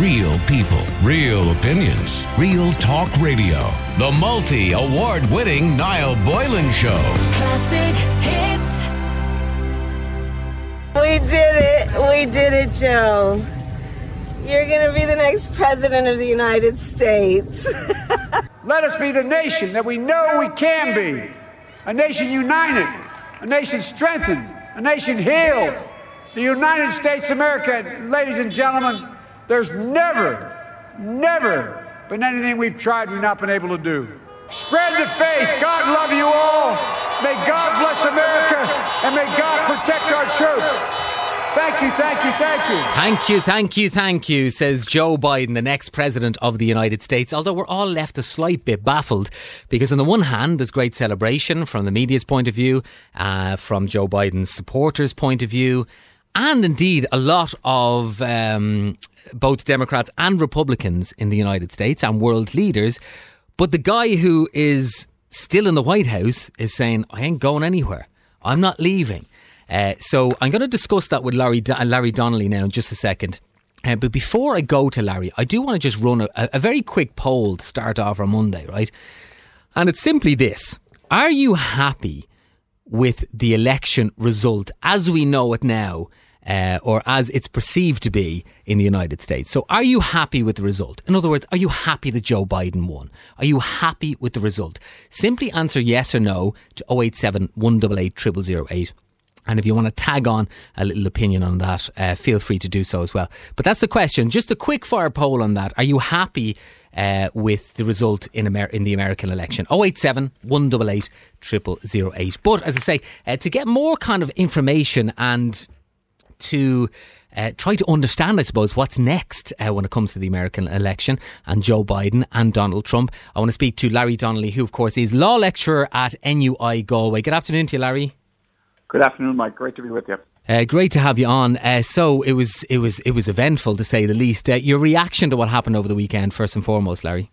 Real people, real opinions, real talk radio. The multi award winning Niall Boylan Show. Classic hits. We did it. We did it, Joe. You're going to be the next president of the United States. Let us be the nation that we know we can be. A nation united, a nation strengthened, a nation healed. The United States of America, ladies and gentlemen, there's never, never been anything we've tried we've not been able to do. Spread the faith. God love you all. May God bless America and may God protect our troops. Thank you, thank you, thank you. Thank you, thank you, thank you, says Joe Biden, the next president of the United States. Although we're all left a slight bit baffled because, on the one hand, there's great celebration from the media's point of view, uh, from Joe Biden's supporters' point of view, and indeed a lot of um, both Democrats and Republicans in the United States and world leaders. But the guy who is still in the White House is saying, I ain't going anywhere. I'm not leaving. Uh, so I'm going to discuss that with Larry, Larry Donnelly now in just a second. Uh, but before I go to Larry, I do want to just run a, a very quick poll to start off on Monday, right? And it's simply this Are you happy with the election result as we know it now? Uh, or as it's perceived to be in the United States. So, are you happy with the result? In other words, are you happy that Joe Biden won? Are you happy with the result? Simply answer yes or no to 087 188 0008. And if you want to tag on a little opinion on that, uh, feel free to do so as well. But that's the question. Just a quick fire poll on that. Are you happy uh, with the result in, Amer- in the American election? 087 188 0008. But as I say, uh, to get more kind of information and to uh, try to understand, I suppose, what's next uh, when it comes to the American election and Joe Biden and Donald Trump. I want to speak to Larry Donnelly, who, of course, is law lecturer at NUI Galway. Good afternoon to you, Larry. Good afternoon, Mike. Great to be with you. Uh, great to have you on. Uh, so it was, it was, it was eventful to say the least. Uh, your reaction to what happened over the weekend, first and foremost, Larry.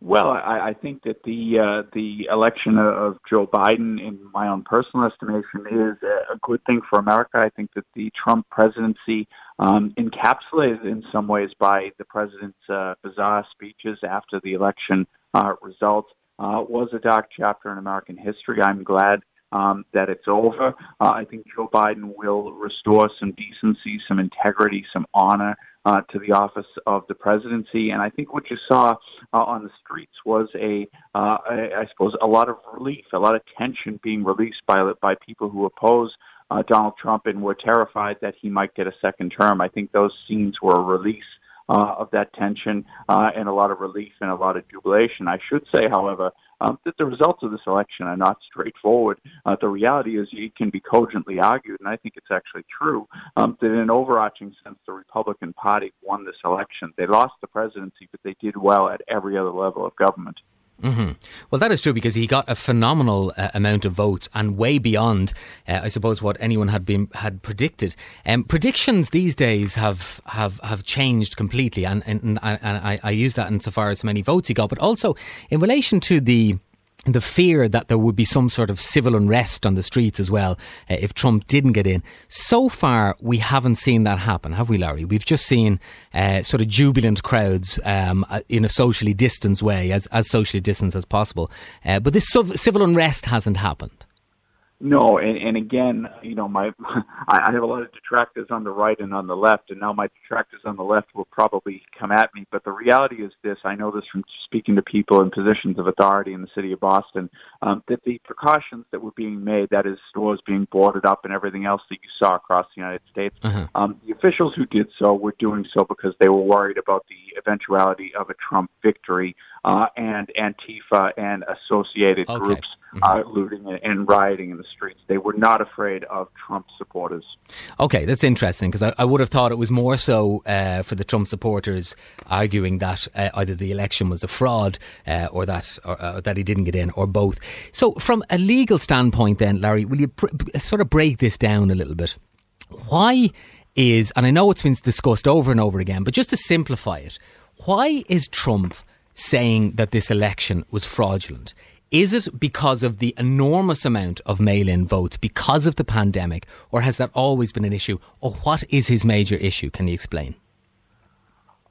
Well, I, I think that the uh, the election of Joe Biden, in my own personal estimation, is a good thing for America. I think that the Trump presidency, um, encapsulated in some ways by the president's uh, bizarre speeches after the election uh, results, uh, was a dark chapter in American history. I'm glad um, that it's over. Uh, I think Joe Biden will restore some decency, some integrity, some honor uh, to the office of the presidency. And I think what you saw uh, on the streets was a, uh, a, I suppose, a lot of relief, a lot of tension being released by by people who oppose. Uh, Donald Trump and were terrified that he might get a second term. I think those scenes were a release uh, of that tension uh, and a lot of relief and a lot of jubilation. I should say, however, um, that the results of this election are not straightforward. Uh, the reality is it can be cogently argued, and I think it's actually true, um, that in an overarching sense, the Republican Party won this election. They lost the presidency, but they did well at every other level of government. Mm-hmm. Well, that is true because he got a phenomenal uh, amount of votes and way beyond, uh, I suppose, what anyone had been had predicted. Um, predictions these days have have, have changed completely, and, and, and I, I use that insofar as how many votes he got, but also in relation to the the fear that there would be some sort of civil unrest on the streets as well uh, if Trump didn't get in. So far, we haven't seen that happen, have we, Larry? We've just seen uh, sort of jubilant crowds um, uh, in a socially distanced way, as, as socially distanced as possible. Uh, but this civil unrest hasn't happened. No, and, and again, you know, my I have a lot of detractors on the right and on the left, and now my detractors on the left will probably come at me. But the reality is this: I know this from speaking to people in positions of authority in the city of Boston, um, that the precautions that were being made, that is, stores being boarded up and everything else that you saw across the United States, uh-huh. um, the officials who did so were doing so because they were worried about the eventuality of a Trump victory uh, and Antifa and associated okay. groups mm-hmm. uh, looting and rioting in the streets. They were not afraid of Trump supporters. Okay, that's interesting because I, I, would have thought it was more so uh, for the Trump supporters arguing that uh, either the election was a fraud uh, or that or, uh, that he didn't get in, or both. So, from a legal standpoint, then, Larry, will you pr- sort of break this down a little bit? Why is, and I know it's been discussed over and over again, but just to simplify it, why is Trump saying that this election was fraudulent? Is it because of the enormous amount of mail in votes because of the pandemic, or has that always been an issue? Or what is his major issue? Can you explain?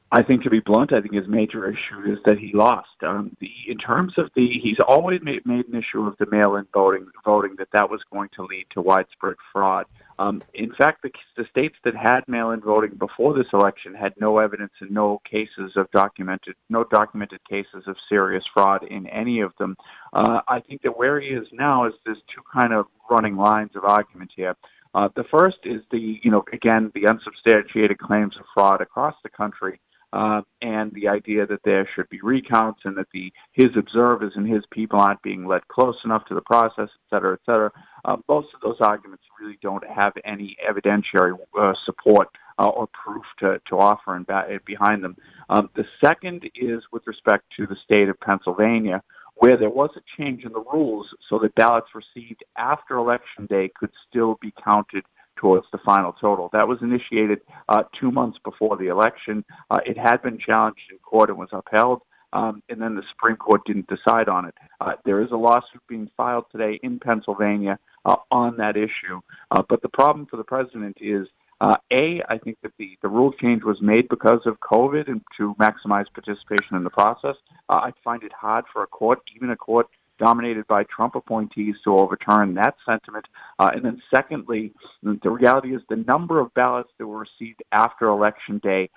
I think, to be blunt, I think his major issue is that he lost. Um, the, in terms of the, he's always made, made an issue of the mail-in voting, voting that that was going to lead to widespread fraud. Um, in fact, the, the states that had mail-in voting before this election had no evidence and no cases of documented, no documented cases of serious fraud in any of them. Uh, I think that where he is now is there's two kind of running lines of argument here. Uh, the first is the, you know, again, the unsubstantiated claims of fraud across the country uh, and the idea that there should be recounts and that the his observers and his people aren't being led close enough to the process, et cetera, et cetera. Uh, most of those arguments really don't have any evidentiary uh, support uh, or proof to, to offer and ba- behind them. Um, the second is with respect to the state of Pennsylvania, where there was a change in the rules so that ballots received after election day could still be counted towards the final total. That was initiated uh, two months before the election. Uh, it had been challenged in court and was upheld. Um, and then the Supreme Court didn't decide on it. Uh, there is a lawsuit being filed today in Pennsylvania uh, on that issue. Uh, but the problem for the president is, uh, A, I think that the, the rule change was made because of COVID and to maximize participation in the process. I find it hard for a court, even a court dominated by Trump appointees to overturn that sentiment. Uh, and then secondly, the reality is the number of ballots that were received after election day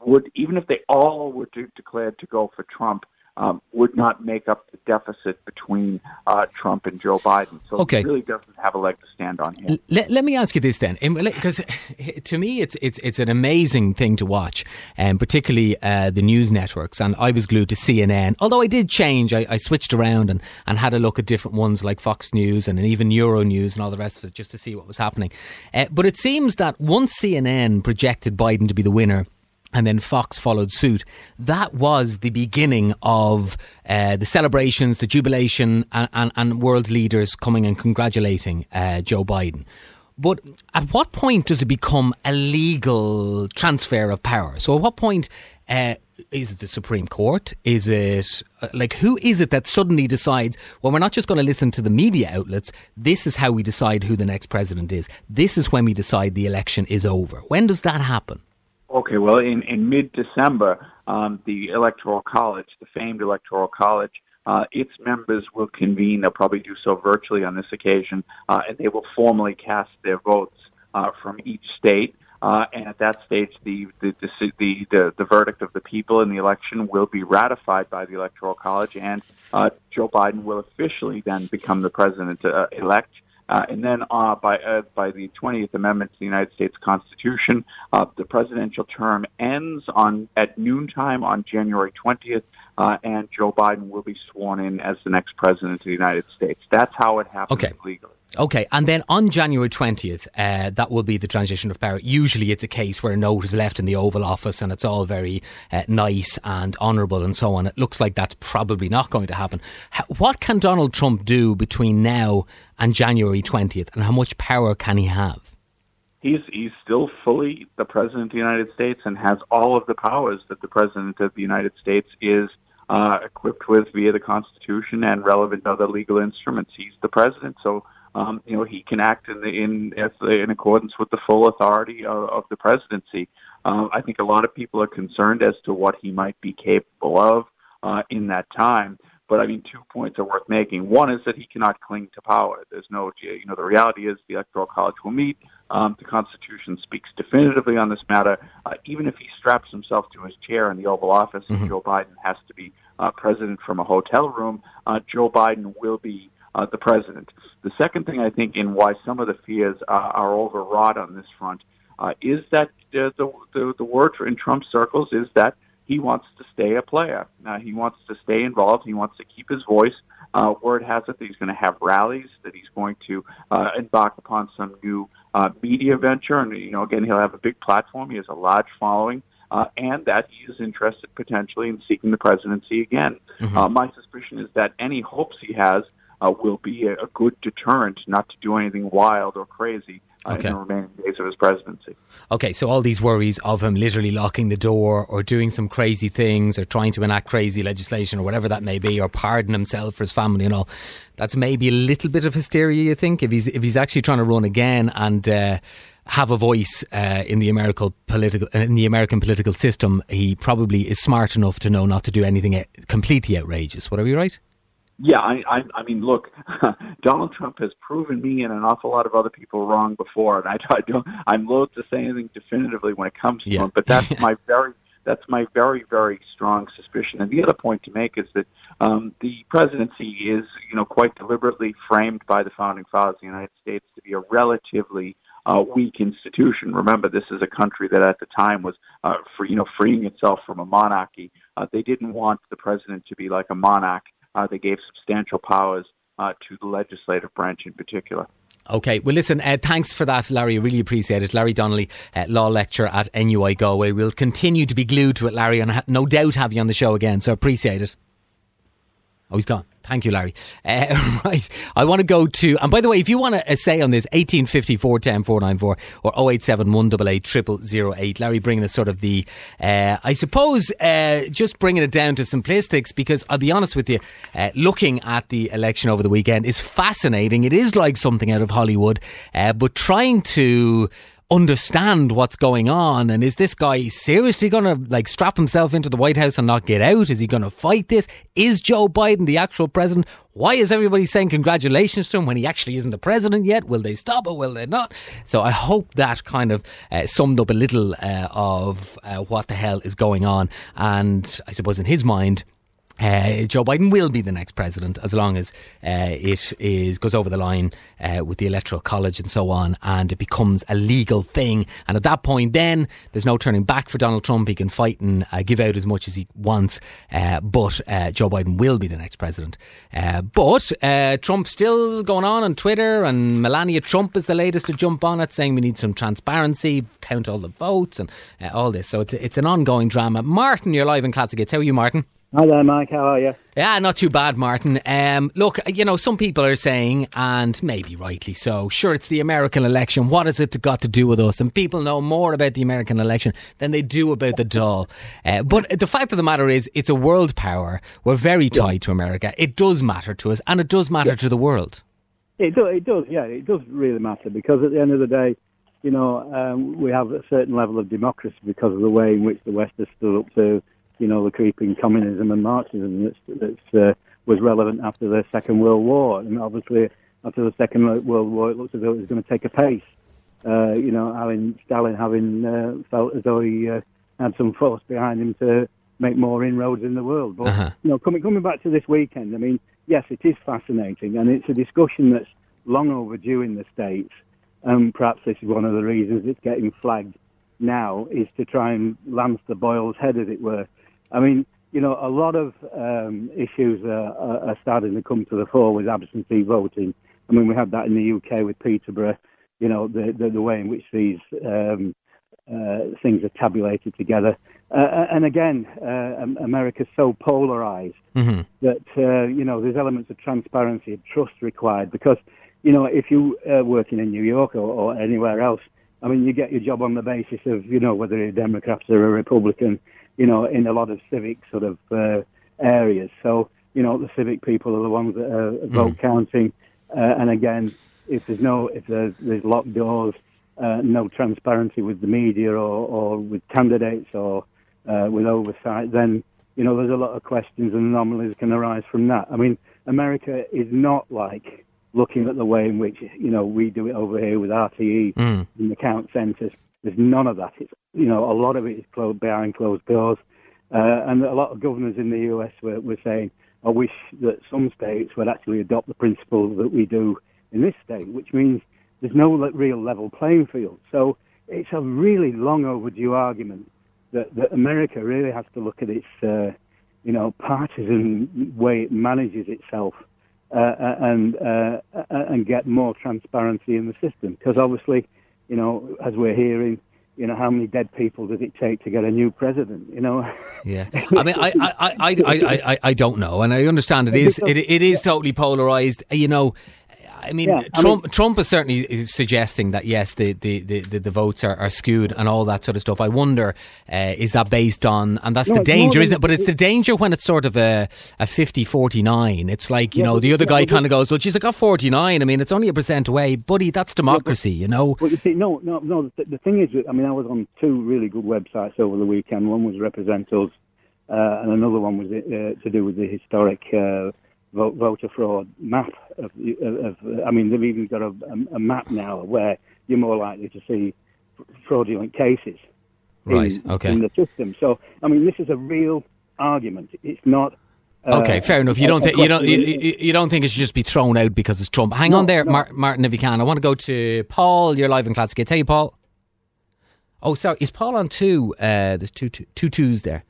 would, even if they all were to, declared to go for Trump, um, would not make up the deficit between uh, Trump and Joe Biden. So okay. it really doesn't have a leg to stand on here. Let, let me ask you this then, because to me it's it's it's an amazing thing to watch, and um, particularly uh, the news networks. And I was glued to CNN, although I did change. I, I, switched around and, and had a look at different ones like Fox News and even Euronews and all the rest of it just to see what was happening. Uh, but it seems that once CNN projected Biden to be the winner and then Fox followed suit. That was the beginning of uh, the celebrations, the jubilation, and, and, and, world leaders coming and congratulating uh, Joe Biden. But at what point does it become a legal transfer of power? So, at what point uh, is it the Supreme Court? Is it uh, like who is it that suddenly decides? Well, we're not just going to listen to the media outlets. This is how we decide who the next president is. This is when we decide the election is over. When does that happen? Okay, well, in, in mid-December, um, the Electoral College, the famed Electoral College, uh, its members will convene. They'll probably do so virtually on this occasion, uh, and they will formally cast their votes uh, from each state. Uh, and at that stage, the the, the the, the the verdict of the people in the election will be ratified by the Electoral College, and uh, Joe Biden will officially then become the president uh, elect. Uh, and then uh, by uh, by the 20th Amendment to the United States Constitution, uh, the presidential term ends on at noontime on January 20th, uh, and Joe Biden will be sworn in as the next president of the United States. That's how it happens okay. legally. Okay, and then on January 20th, uh, that will be the transition of power. Usually it's a case where a note is left in the Oval Office and it's all very uh, nice and honourable and so on. It looks like that's probably not going to happen. What can Donald Trump do between now and January 20th, and how much power can he have? He's, he's still fully the President of the United States and has all of the powers that the President of the United States is uh, equipped with via the Constitution and relevant other legal instruments. He's the President, so um, you know, he can act in the, in in accordance with the full authority of, of the presidency. Uh, I think a lot of people are concerned as to what he might be capable of uh, in that time. But I mean, two points are worth making. One is that he cannot cling to power. There's no, you know, the reality is the Electoral College will meet. Um, the Constitution speaks definitively on this matter. Uh, even if he straps himself to his chair in the Oval Office mm-hmm. and Joe Biden has to be uh, president from a hotel room, uh, Joe Biden will be uh, the president. The second thing I think in why some of the fears uh, are overwrought on this front uh, is that uh, the, the the word in Trump circles is that he wants to stay a player. Uh, he wants to stay involved. He wants to keep his voice. Uh, word has it that he's going to have rallies, that he's going to uh, embark upon some new uh, media venture, and you know, again, he'll have a big platform. He has a large following. Uh, and that he is interested potentially in seeking the presidency again. Mm-hmm. Uh, my suspicion is that any hopes he has uh, will be a, a, good deterrent not to do anything wild or crazy okay. in the remaining days of his presidency. Okay, so all these worries of him literally locking the door or doing some crazy things or trying to enact crazy legislation or whatever that may be or pardon himself for his family and all, that's maybe a little bit of hysteria, you think, if he's if he's actually trying to run again and. Uh, have a voice uh, in the American political in the American political system, he probably is smart enough to know not to do anything uh, completely outrageous. Would I be right? Yeah, I, I, I mean, look, Donald Trump has proven me and an awful lot of other people wrong before, and I, I don't. I'm loath to say anything definitively when it comes to Yeah. him, but that's my very, that's my very, very strong suspicion. And the other point to make is that um, the presidency is, you know, quite deliberately framed by the founding fathers of the United States to be a relatively uh, weak institution. Remember, this is a country that at the time was, uh, for, you know, freeing itself from a monarchy. Uh, they didn't want the president to be like a monarch. Uh, they gave substantial powers uh, to the legislative branch in particular. Okay, well, listen, uh, thanks for that, Larry. I really appreciate it. Larry Donnelly, uh, law lecturer at NUI Galway. We'll continue to be glued to it, Larry, and ha- no doubt have you on the show again, so appreciate it. Oh, he's gone. Thank you, Larry. Uh, right. I want to go to, and by the way, if you want to say on this, 1854 10 494 or 087 188 0008, Larry bringing us sort of the, uh, I suppose, uh, just bringing it down to simplistics because I'll be honest with you, uh, looking at the election over the weekend is fascinating. It is like something out of Hollywood, uh, but trying to understand what's going on and is this guy seriously going to like strap himself into the White House and not get out? Is he going to fight this? Is Joe Biden the actual president? Why is everybody saying congratulations to him when he actually isn't the president yet? Will they stop it will they not? So I hope that kind of uh, summed up a little uh, of uh, what the hell is going on. And I suppose in his mind uh, Joe Biden will be the next president as long as uh, it is goes over the line uh, with the electoral college and so on, and it becomes a legal thing. And at that point, then there's no turning back for Donald Trump. He can fight and uh, give out as much as he wants, uh, but uh, Joe Biden will be the next president. But uh, Trump's still going on on Twitter, and Melania Trump is the latest to jump on it, saying we need some transparency, count all the votes, and all this. So it's it's an ongoing drama. Martin, you're live in Classic Hits. How are you, Martin? Hi there, Mike. How are you? Yeah, not too bad, Martin. Um, look, you know, some people are saying, and maybe rightly so, sure, it's the American election. What has it got to do with us? And people know more about the American election than they do about the Dáil. Uh, but the fact of the matter is, it's a world power. We're very tied to America. It does matter to us, and it does matter to the world. It does, it does, yeah, it does really matter because at the end of the day, you know, um, we have a certain level of democracy because of the way in which the West has stood up to, you know, the creeping communism and Marxism that that's uh, was relevant after the Second World War. And obviously, after the Second World War, it looks as though it was going to take a pace. Uh, you know, having Stalin having uh, felt as though he uh, had some force behind him to make more inroads in the world. But Uh-huh. you know, coming coming back to this weekend, I mean, yes, it is fascinating, and it's a discussion that's long overdue in the states. And perhaps this is one of the reasons it's getting flagged now is to try and lance the boil's head, as it were. I mean, you know, a lot of um, issues uh, are, are starting to come to the fore with absentee voting. I mean, we had that in the UK with Peterborough. You know, the the, the way in which these um, uh, things are tabulated together. Uh, and again, uh, Am- America's so polarized hmm that uh, you know there's elements of transparency and trust required because you know if you are working in New York or, or anywhere else, I mean you get your job on the basis of you know whether you're a Democrat or a Republican, you know in a lot of civic sort of uh, areas. So you know the civic people are the ones that are vote counting, uh, and again if there's no if there's, there's locked doors. Uh, no transparency with the media or, or with candidates or uh, with oversight, then you know, there's a lot of questions and anomalies can arise from that. I mean, America is not like looking at the way in which, you know, we do it over here with RTE Mm. and the count centres. There's none of that. It's, you know, a lot of it is closed behind closed doors. Uh, and a lot of governors in the US were, were saying, I wish that some states would actually adopt the principles that we do in this state, which means there's no real level playing field. So it's a really long overdue argument that, that America really has to look at its, uh, you know, partisan way it manages itself uh, and uh, and get more transparency in the system. Because obviously, you know, as we're hearing, you know, how many dead people does it take to get a new president? You know, Yeah, I mean, I, I, I, I, I, I, I don't know, and I understand it is it, it is totally polarized. You know, I mean, Yeah, I Trump mean- Trump is certainly suggesting that yes, the the, the, the, votes are, are skewed and all that sort of stuff. I wonder, uh, is that based on, and that's No, the danger, isn't it? But it's the danger when it's sort of a, a 50 49. It's like, you Yeah, know, the other guy kind of goes, well, I got 49. I mean, it's only a percent away. Buddy, that's democracy, you know? Well, you see, no, no, no. The, the thing is, I mean, I was on two really good websites over the weekend. One was Represent Us, uh, and another one was uh, to do with the historic uh, vote, voter fraud map. Of, of, I mean, they've even got a, a, map now where you're more likely to see fraudulent cases Right, in, okay. in the system. So, I mean, this is a real argument. It's not. Uh, Okay, fair enough. You don't think you don't you, you- you don't think it should just be thrown out because it's Trump. Hang No, on there, no. Mar- Martin, if you can. I want to go to Paul. You're live in Classic Hits. Hey, Paul. Oh, sorry, is Paul on two? Uh, there's two, two, two twos there.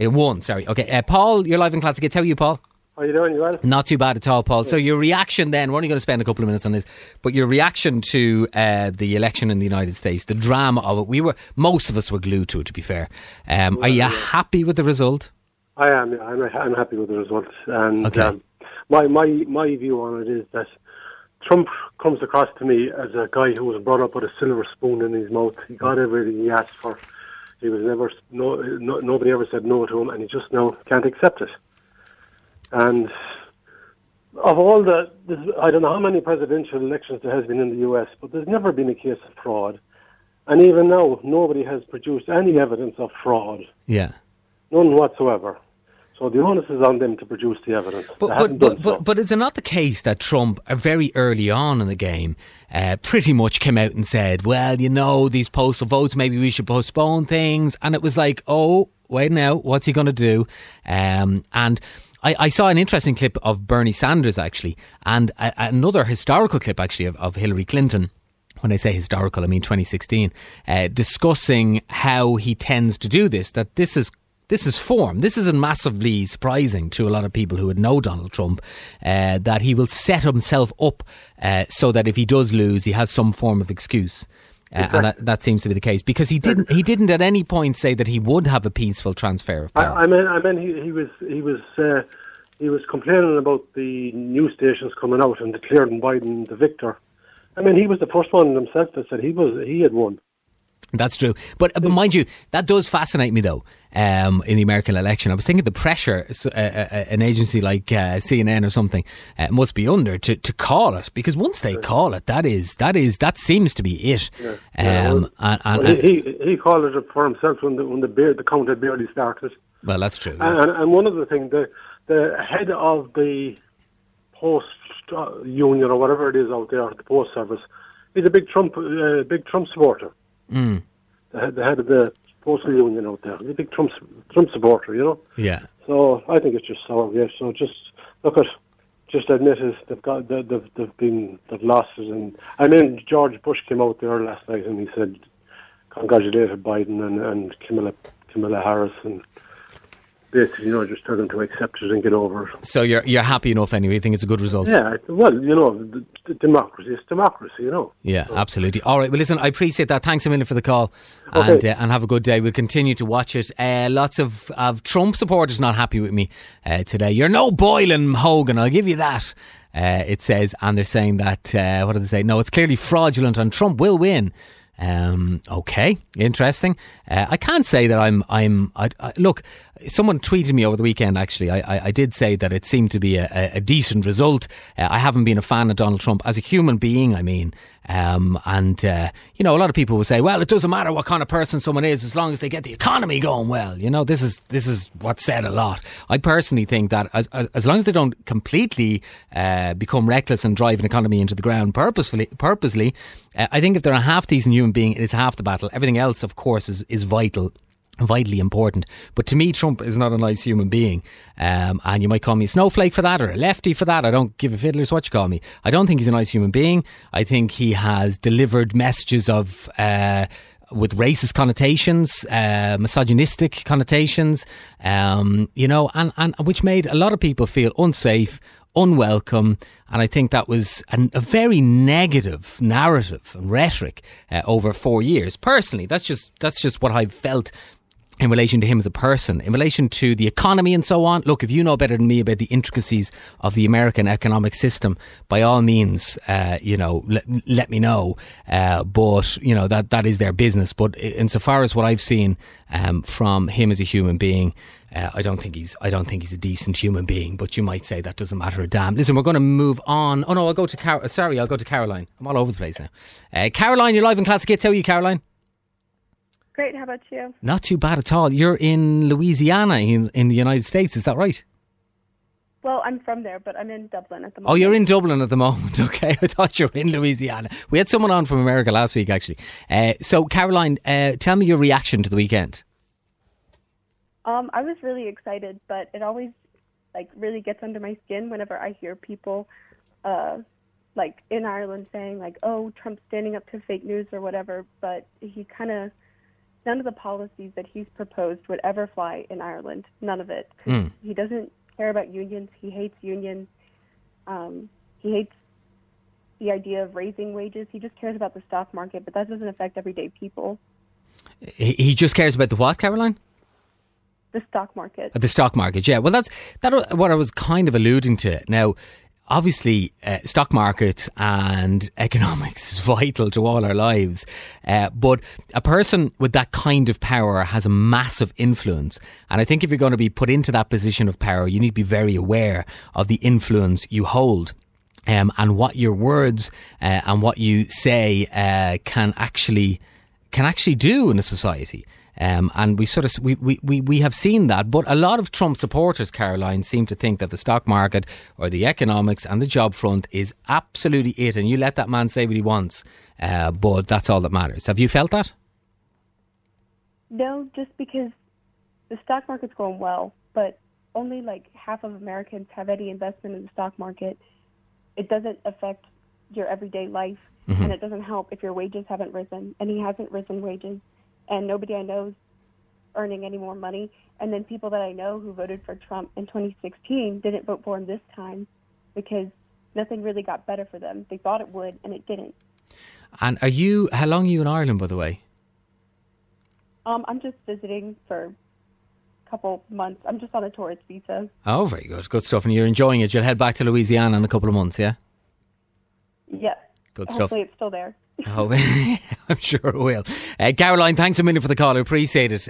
Uh, one, sorry. Okay, uh, Paul, you're live in Classic Hits. How are you, Paul? How you doing? You well? Not too bad at all, Paul. So your reaction then, we're only going to spend a couple of minutes on this, but your reaction to uh, the election in the United States, the drama of it, we were, most of us were glued to it, to be fair. Um, are you happy with the result? I am. yeah, I'm, I'm happy with the result. And Okay. um, my my my view on it is that Trump comes across to me as a guy who was brought up with a silver spoon in his mouth. He got everything he asked for. He was never no, no nobody ever said no to him, and he just now can't accept it. And of all the, there's- I don't know how many presidential elections there has been in the U.S., but there's never been a case of fraud. And even now, nobody has produced any evidence of fraud, Yeah. none whatsoever. So the onus is on them to produce the evidence. But but but, so. but but is it not the case that Trump, uh, very early on in the game, uh, pretty much came out and said, "Well, you know, these postal votes, maybe we should postpone things," and it was like, "Oh, wait now, what's he going to do?" Um, and. I, I saw an interesting clip of Bernie Sanders actually, and a, another historical clip actually of, of Hillary Clinton. When I say historical, I mean 2016, uh, discussing how he tends to do this. That this is this is form. This isn't massively surprising to a lot of people who would know Donald Trump. Uh, that he will set himself up uh, so that if he does lose, he has some form of excuse. Uh, and that, that seems to be the case because he didn't. He didn't at any point say that he would have a peaceful transfer of I, power. I mean, I mean, he, he was he was uh, he was complaining about the news stations coming out and declaring Biden the victor. I mean, he was the first one himself that said he was he had won. That's true. But, but mind you, that does fascinate me though. Um, in the American election, I was thinking the pressure uh, uh, an agency like uh, CNN or something uh, must be under to, to call it because once they call it, that is that is that seems to be it. Yeah, Um, well, and, and, he, he he called it for himself when the when the beer, the count had barely started. well, that's true. yeah. And, and one other thing, the the head of the post uh, union or whatever it is out there, the post service, he's a big Trump uh, big Trump supporter. Mm. The, head- the head of the postal union out there, he's a big Trump Trump supporter, you know. Yeah. So I think it's just sour grapes. So just look at, just admit it. They've got they- they've they've been they've lost it. And I mean George Bush came out there last night and he said congratulated Biden and and Kamala Kamala Harris and basically you know just tell them to accept it and get over it. So you're you're happy enough anyway. You think it's a good result? Yeah, well you know the, the democracy is democracy, you know. Yeah, absolutely. All right. Well, listen, I appreciate that. Thanks a million for the call, Okay. and uh, and have a good day. We'll continue to watch it. Uh, lots of, of Trump supporters not happy with me uh, today. You're no Boylan Hogan. I'll give you that. Uh, it says, and they're saying that. Uh, what did they say? No, it's clearly fraudulent, and Trump will win. Um, okay, interesting. Uh, I can't say that I'm. I'm. I, I, look, someone tweeted me over the weekend. Actually, I, I, I did say that it seemed to be a, a, decent result. Uh, I haven't been a fan of Donald Trump as a human being. I mean, um, and uh, you know, a lot of people will say, "Well, it doesn't matter what kind of person someone is, as long as they get the economy going well." You know, this is this is what's said a lot. I personally think that as as long as they don't completely uh, become reckless and drive an economy into the ground purposefully, purposely, uh, I think if they're a half decent human being, it is half the battle. Everything else, of course, is is vital vitally important. But to me, Trump is not a nice human being. Um, and you might call me a snowflake for that or a lefty for that. I don't give a fiddler's what you call me. I don't think he's a nice human being. I think he has delivered messages of. Uh, with racist connotations, uh, misogynistic connotations, um, you know, and, and which made a lot of people feel unsafe, unwelcome, and I think that was an, a very negative narrative and rhetoric uh, over four years. Personally, that's just that's just what I've felt in relation to him as a person, in relation to the economy and so on. Look, if you know better than me about the intricacies of the American economic system, by all means, uh, you know, let, let me know. Uh, but you know that that is their business. But insofar as what I've seen um, from him as a human being. Uh, I don't think he's. I don't think he's a decent human being. But you might say that doesn't matter a damn. Listen, we're going to move on. Oh no, I'll go to Car- sorry, I'll go to Caroline. I'm all over the place now. Uh, Caroline, you're live in Classic Hits. How are you, Caroline? Great. How about you? Not too bad at all. You're in Louisiana in, in the United States, is that right? Well, I'm from there, but I'm in Dublin at the moment. Oh, you're in Dublin at the moment. Okay, I thought you were in Louisiana. We had someone on from America last week, actually. Uh, so, Caroline, uh, tell me your reaction to the weekend. Um, I was really excited, but it always like really gets under my skin whenever I hear people, uh, like in Ireland saying like, "Oh, Trump's standing up to fake news or whatever," but he kind of none of the policies that he's proposed would ever fly in Ireland. None of it. Mm. He doesn't care about unions. He hates unions. Um, he hates the idea of raising wages. He just cares about the stock market, but that doesn't affect everyday people. He, he just cares about the what, Caroline? The stock market. The stock market, yeah. Well, that's that. What I was kind of alluding to. Now, obviously, uh, stock market and economics is vital to all our lives. Uh, but a person with that kind of power has a massive influence. And I think if you're going to be put into that position of power, you need to be very aware of the influence you hold. Um, and what your words uh, and what you say uh, can actually can actually do in a society. Um, and we sort of we, we, we, we have seen that, but a lot of Trump supporters, Caroline, seem to think that the stock market or the economics and the job front is absolutely it, and you let that man say what he wants, uh, but that's all that matters. Have you felt that? No, just because the stock market's going well, but only like half of Americans have any investment in the stock market. It doesn't affect your everyday life, mm-hmm. and it doesn't help if your wages haven't risen, and he hasn't risen wages and nobody I know is earning any more money. And then people that I know who voted for Trump in 2016 didn't vote for him this time because nothing really got better for them. They thought it would, and it didn't. And are you? How long are you in Ireland, by the way? Um, I'm just visiting for a couple months. I'm just on a tourist visa. Oh, very good, good stuff. And you're enjoying it. You'll head back to Louisiana in a couple of months, yeah? Yeah. Good Hopefully stuff. it's still there. Oh, I'm sure it will. Uh, Caroline, thanks a million for the call. I appreciate it.